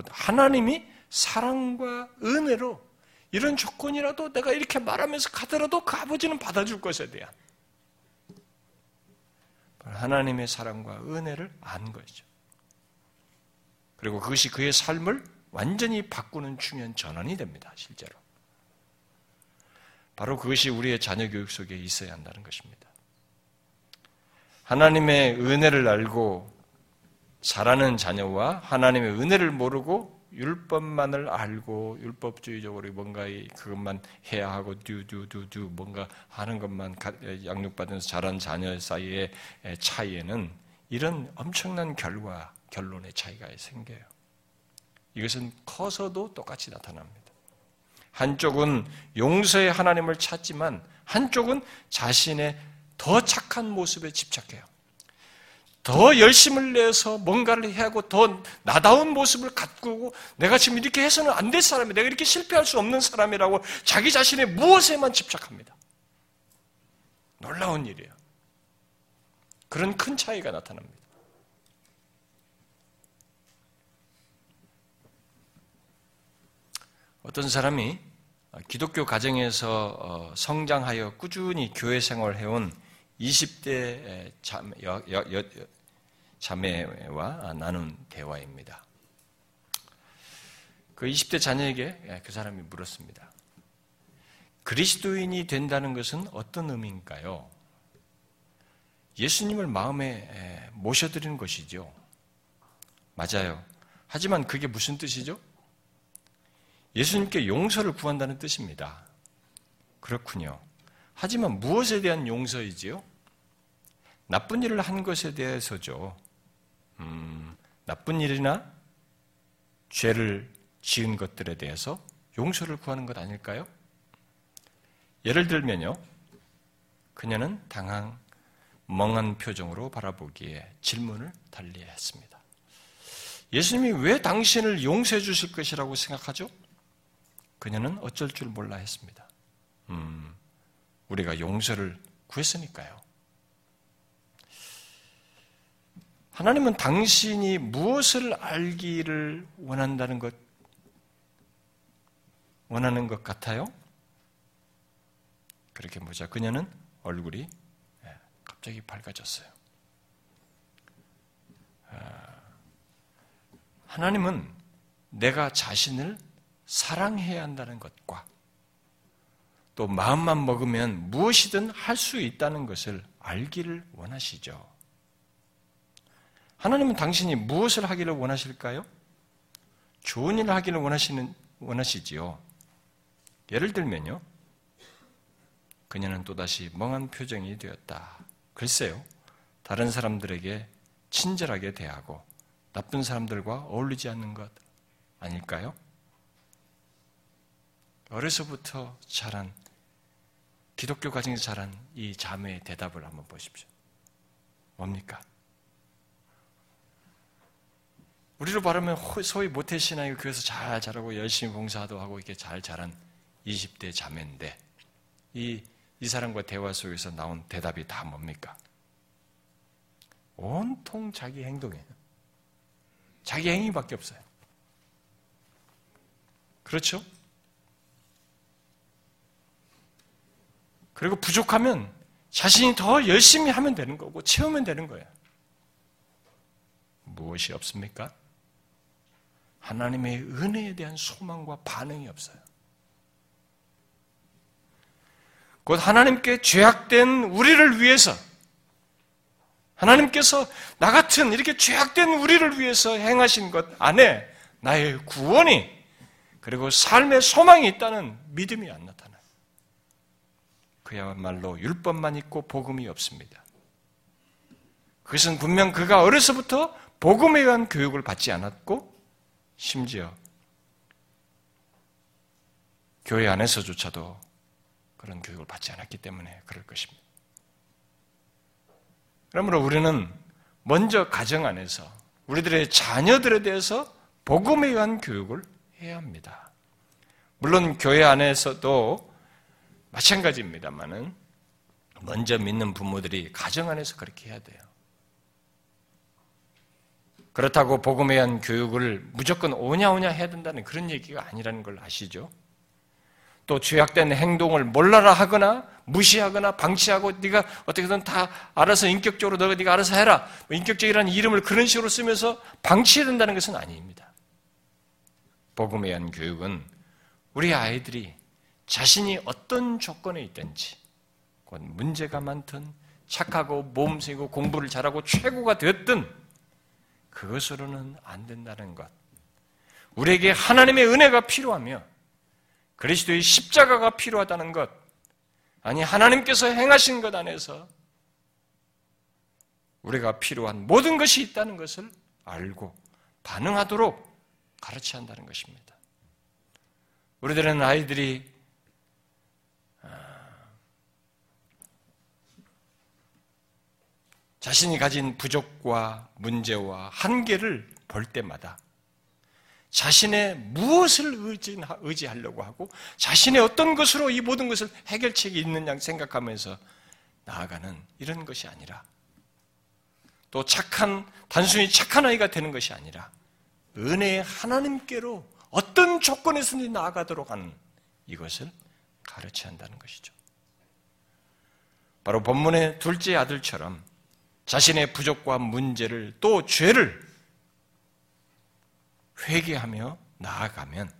하나님이 사랑과 은혜로 이런 조건이라도 내가 이렇게 말하면서 가더라도 그 아버지는 받아줄 것에 대한 하나님의 사랑과 은혜를 안 거죠. 그리고 그것이 그의 삶을 완전히 바꾸는 중요한 전환이 됩니다, 실제로. 바로 그것이 우리의 자녀 교육 속에 있어야 한다는 것입니다. 하나님의 은혜를 알고 잘하는 자녀와 하나님의 은혜를 모르고 율법만을 알고 율법주의적으로 뭔가 그것만 해야 하고 듀듀듀듀 뭔가 하는 것만 양육받으면서 자란 자녀 사이의 차이에는 이런 엄청난 결과 결론의 차이가 생겨요. 이것은 커서도 똑같이 나타납니다. 한쪽은 용서의 하나님을 찾지만 한쪽은 자신의 더 착한 모습에 집착해요. 더 열심을 내서 뭔가를 하고 더 나다운 모습을 가꾸고 내가 지금 이렇게 해서는 안 될 사람이 내가 이렇게 실패할 수 없는 사람이라고 자기 자신의 무엇에만 집착합니다. 놀라운 일이에요. 그런 큰 차이가 나타납니다. 어떤 사람이 기독교 가정에서 어, 성장하여 꾸준히 교회 생활을 해온 20대 자매, 와 나눈 대화입니다. 그 20대 자녀에게 예, 그 사람이 물었습니다. 그리스도인이 된다는 것은 어떤 의미인가요? 예수님을 마음에 예, 모셔드리는 것이죠. 맞아요. 하지만 그게 무슨 뜻이죠? 예수님께 용서를 구한다는 뜻입니다. 그렇군요. 하지만 무엇에 대한 용서이지요? 나쁜 일을 한 것에 대해서죠. 음, 나쁜 일이나 죄를 지은 것들에 대해서 용서를 구하는 것 아닐까요? 예를 들면요. 그녀는 당한 멍한 표정으로 바라보기에 질문을 달리 했습니다. 예수님이 왜 당신을 용서해 주실 것이라고 생각하죠? 그녀는 어쩔 줄 몰라 했습니다. 음, 우리가 용서를 구했으니까요. 하나님은 당신이 무엇을 알기를 원한다는 것, 원하는 것 같아요? 그렇게 보자. 그녀는 얼굴이 예, 갑자기 밝아졌어요. 아, 하나님은 내가 자신을 사랑해야 한다는 것과 또 마음만 먹으면 무엇이든 할 수 있다는 것을 알기를 원하시죠. 하나님은 당신이 무엇을 하기를 원하실까요? 좋은 일을 하기를 원하시는, 원하시지요. 예를 들면요. 그녀는 또다시 멍한 표정이 되었다. 글쎄요. 다른 사람들에게 친절하게 대하고 나쁜 사람들과 어울리지 않는 것 아닐까요? 어려서부터 자란 기독교 과정에서 자란 이 자매의 대답을 한번 보십시오. 뭡니까? 우리로 말하면 소위 모태신앙이 교회에서 잘 자라고 열심히 봉사도 하고 이렇게 잘 자란 20대 자매인데 이, 이 사람과 대화 속에서 나온 대답이 다 뭡니까? 온통 자기 행동에 자기 행위밖에 없어요. 그렇죠? 그리고 부족하면 자신이 더 열심히 하면 되는 거고 채우면 되는 거예요. 무엇이 없습니까? 하나님의 은혜에 대한 소망과 반응이 없어요. 곧 하나님께 죄악된 우리를 위해서 하나님께서 나 같은 이렇게 죄악된 우리를 위해서 행하신 것 안에 나의 구원이 그리고 삶의 소망이 있다는 믿음이 안 나타나요. 그야말로 율법만 있고 복음이 없습니다. 그것은 분명 그가 어려서부터 복음에 의한 교육을 받지 않았고 심지어 교회 안에서조차도 그런 교육을 받지 않았기 때문에 그럴 것입니다. 그러므로 우리는 먼저 가정 안에서 우리들의 자녀들에 대해서 복음에 의한 교육을 해야 합니다. 물론 교회 안에서도 마찬가지입니다만은 먼저 믿는 부모들이 가정 안에서 그렇게 해야 돼요. 그렇다고 복음에 의한 교육을 무조건 오냐오냐 해야 된다는 그런 얘기가 아니라는 걸 아시죠? 또 죄악된 행동을 몰라라 하거나 무시하거나 방치하고 네가 어떻게든 다 알아서 인격적으로 너가 네가 알아서 해라. 뭐 인격적이라는 이름을 그런 식으로 쓰면서 방치해야 된다는 것은 아닙니다. 복음에 의한 교육은 우리 아이들이 자신이 어떤 조건에 있든지 곧 문제가 많든 착하고 몸쓰고 공부를 잘하고 최고가 됐든 그것으로는 안 된다는 것. 우리에게 하나님의 은혜가 필요하며 그리스도의 십자가가 필요하다는 것. 아니 하나님께서 행하신 것 안에서 우리가 필요한 모든 것이 있다는 것을 알고 반응하도록 가르쳐야 한다는 것입니다. 우리들은 아이들이 자신이 가진 부족과 문제와 한계를 볼 때마다 자신의 무엇을 의지하려고 하고 자신의 어떤 것으로 이 모든 것을 해결책이 있느냐 생각하면서 나아가는 이런 것이 아니라 또 착한 단순히 착한 아이가 되는 것이 아니라 은혜의 하나님께로 어떤 조건에서든지 나아가도록 하는 이것을 가르쳐야 한다는 것이죠. 바로 본문의 둘째 아들처럼 자신의 부족과 문제를 또 죄를 회개하며 나아가면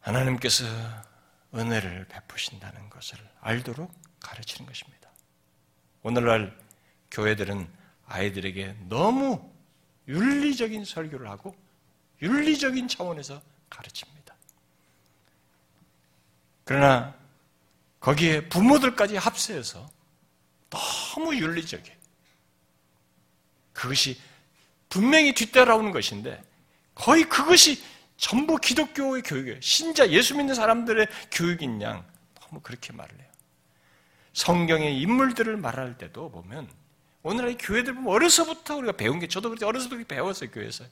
하나님께서 은혜를 베푸신다는 것을 알도록 가르치는 것입니다. 오늘날 교회들은 아이들에게 너무 윤리적인 설교를 하고 윤리적인 차원에서 가르칩니다. 그러나 거기에 부모들까지 합세해서 너무 윤리적이에요. 그것이 분명히 뒤따라오는 것인데 거의 그것이 전부 기독교의 교육이에요. 신자 예수 믿는 사람들의 교육인 양 너무 그렇게 말을 해요. 성경의 인물들을 말할 때도 보면 오늘의 교회들 보면 어려서부터 우리가 배운 게 저도 그때 어려서부터 배웠어요 교회에서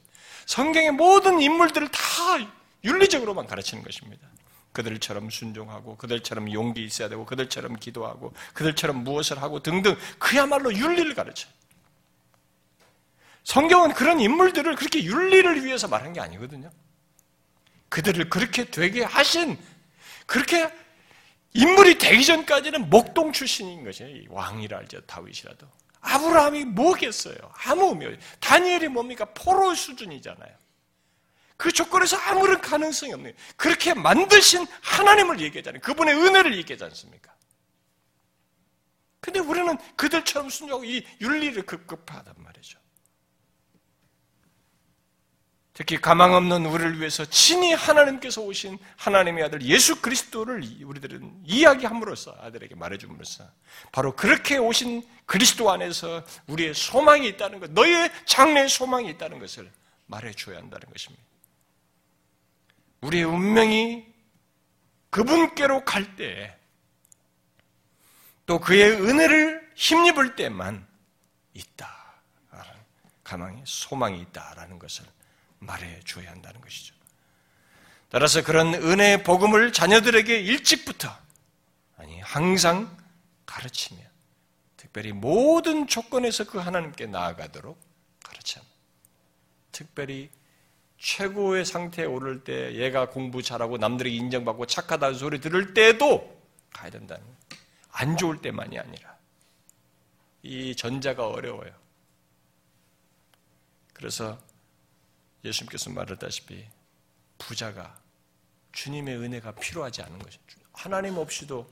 성경의 모든 인물들을 다 윤리적으로만 가르치는 것입니다. 그들처럼 순종하고 그들처럼 용기 있어야 되고 그들처럼 기도하고 그들처럼 무엇을 하고 등등 그야말로 윤리를 가르쳐. 성경은 그런 인물들을 그렇게 윤리를 위해서 말한 게 아니거든요. 그들을 그렇게 되게 하신 그렇게 인물이 되기 전까지는 목동 출신인 것이에요. 왕이라 알죠. 다윗이라도. 아브라함이 뭐겠어요? 아무 의미 없어요. 다니엘이 뭡니까? 포로 수준이잖아요. 그 조건에서 아무런 가능성이 없네요. 그렇게 만드신 하나님을 얘기하잖아요. 그분의 은혜를 얘기하지 않습니까? 근데 우리는 그들처럼 순종하고 이 윤리를 급급하단 말이죠. 특히 가망 없는 우리를 위해서 친히 하나님께서 오신 하나님의 아들 예수 그리스도를 우리들은 이야기함으로써 아들에게 말해줌으로써 바로 그렇게 오신 그리스도 안에서 우리의 소망이 있다는 것, 너의 장래의 소망이 있다는 것을 말해줘야 한다는 것입니다. 우리의 운명이 그분께로 갈 때, 또 그의 은혜를 힘입을 때만 있다. 가망이, 소망이 있다라는 것을 말해 줘야 한다는 것이죠. 따라서 그런 은혜의 복음을 자녀들에게 일찍부터, 아니, 항상 가르치며, 특별히 모든 조건에서 그 하나님께 나아가도록 가르쳐 특별히 최고의 상태에 오를 때 얘가 공부 잘하고 남들에게 인정받고 착하다는 소리 들을 때도 가야 된다는 안 좋을 때만이 아니라. 이 전자가 어려워요. 그래서 예수님께서 말했다시피 부자가 주님의 은혜가 필요하지 않은 것이 하나님 없이도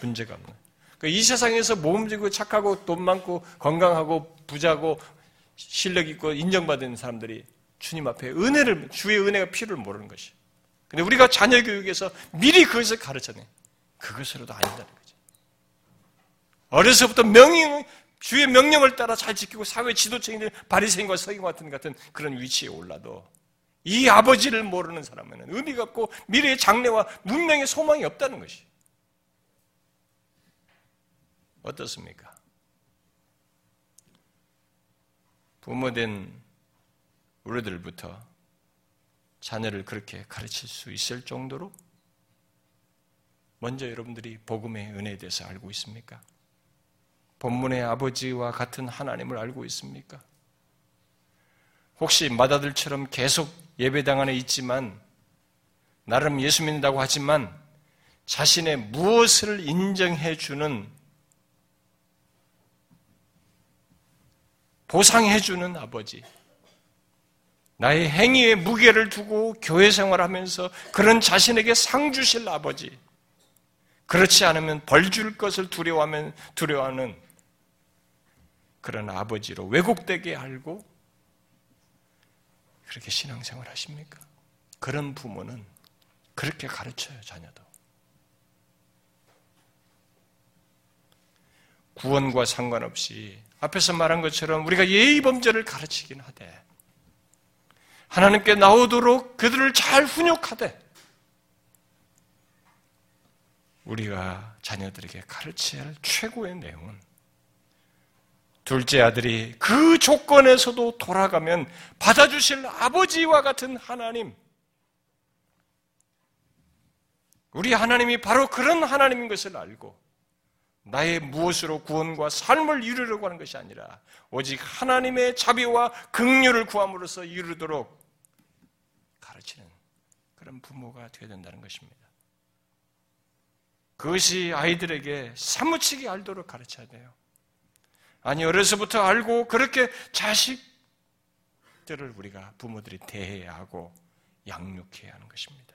문제가 없는. 그러니까 이 세상에서 몸지고 착하고 돈 많고 건강하고 부자고 실력 있고 인정받은 사람들이 주님 앞에 은혜를, 주의 은혜가 필요를 모르는 것이. 근데 우리가 자녀 교육에서 미리 그것을 가르쳐내. 그것으로도 아니다는 거죠. 어려서부터 명령, 주의 명령을 따라 잘 지키고 사회 지도층인 바리새인과 서기관 같은 같은 그런 위치에 올라도 이 아버지를 모르는 사람은 의미가 없고 미래의 장래와 문명의 소망이 없다는 것이. 어떻습니까? 부모된 우리들부터 자녀를 그렇게 가르칠 수 있을 정도로 먼저 여러분들이 복음의 은혜에 대해서 알고 있습니까? 본문의 아버지와 같은 하나님을 알고 있습니까? 혹시 마다들처럼 계속 예배당 안에 있지만 나름 예수 믿는다고 하지만 자신의 무엇을 인정해 주는 보상해 주는 아버지 나의 행위에 무게를 두고 교회 생활하면서 그런 자신에게 상 주실 아버지 그렇지 않으면 벌 줄 것을 두려워하면 두려워하는 그런 아버지로 왜곡되게 알고 그렇게 신앙생활 하십니까? 그런 부모는 그렇게 가르쳐요, 자녀도. 구원과 상관없이 앞에서 말한 것처럼 우리가 예의 범죄를 가르치긴 하되 하나님께 나오도록 그들을 잘 훈육하되 우리가 자녀들에게 가르쳐야 할 최고의 내용은 둘째 아들이 그 조건에서도 돌아가면 받아주실 아버지와 같은 하나님. 우리 하나님이 바로 그런 하나님인 것을 알고 나의 무엇으로 구원과 삶을 이루려고 하는 것이 아니라 오직 하나님의 자비와 긍휼을 구함으로써 이루도록 그런 부모가 되어야 된다는 것입니다. 그것이 아이들에게 사무치게 알도록 가르쳐야 돼요. 아니, 어려서부터 알고 그렇게 자식들을 우리가 부모들이 대해야 하고 양육해야 하는 것입니다.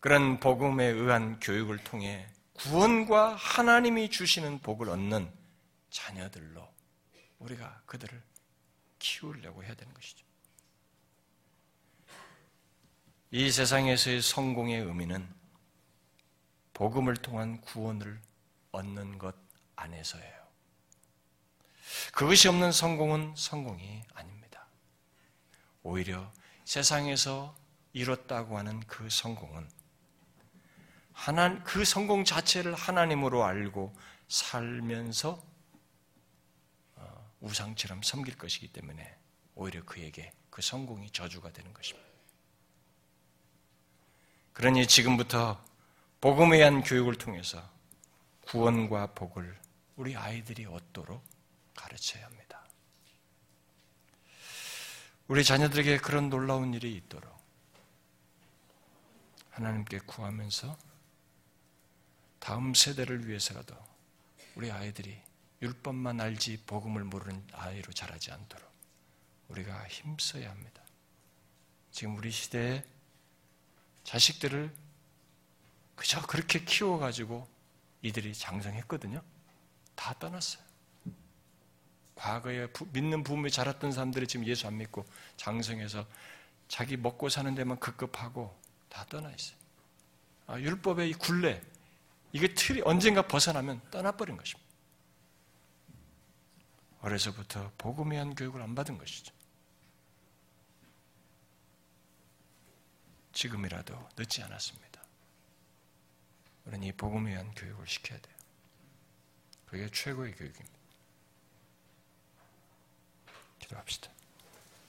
그런 복음에 의한 교육을 통해 구원과 하나님이 주시는 복을 얻는 자녀들로 우리가 그들을 키우려고 해야 되는 것이죠. 이 세상에서의 성공의 의미는 복음을 통한 구원을 얻는 것 안에서예요. 그것이 없는 성공은 성공이 아닙니다. 오히려 세상에서 이뤘다고 하는 그 성공은 하나, 그 성공 자체를 하나님으로 알고 살면서 어, 우상처럼 섬길 것이기 때문에 오히려 그에게 그 성공이 저주가 되는 것입니다. 그러니 지금부터 복음에 의한 교육을 통해서 구원과 복을 우리 아이들이 얻도록 가르쳐야 합니다. 우리 자녀들에게 그런 놀라운 일이 있도록 하나님께 구하면서 다음 세대를 위해서라도 우리 아이들이 율법만 알지 복음을 모르는 아이로 자라지 않도록 우리가 힘써야 합니다. 지금 우리 시대에 자식들을 그저 그렇게 키워가지고 이들이 장성했거든요. 다 떠났어요. 과거에 부, 믿는 부모에 자랐던 사람들이 지금 예수 안 믿고 장성해서 자기 먹고 사는 데만 급급하고 다 떠나 있어요. 아, 율법의 이 굴레, 이게 틀이 언젠가 벗어나면 떠나버린 것입니다. 어려서부터 복음에 대한 교육을 안 받은 것이죠. 지금이라도 늦지 않았습니다. 우리는 이 복음에 대한 교육을 시켜야 돼요. 그게 최고의 교육입니다. 기도합시다.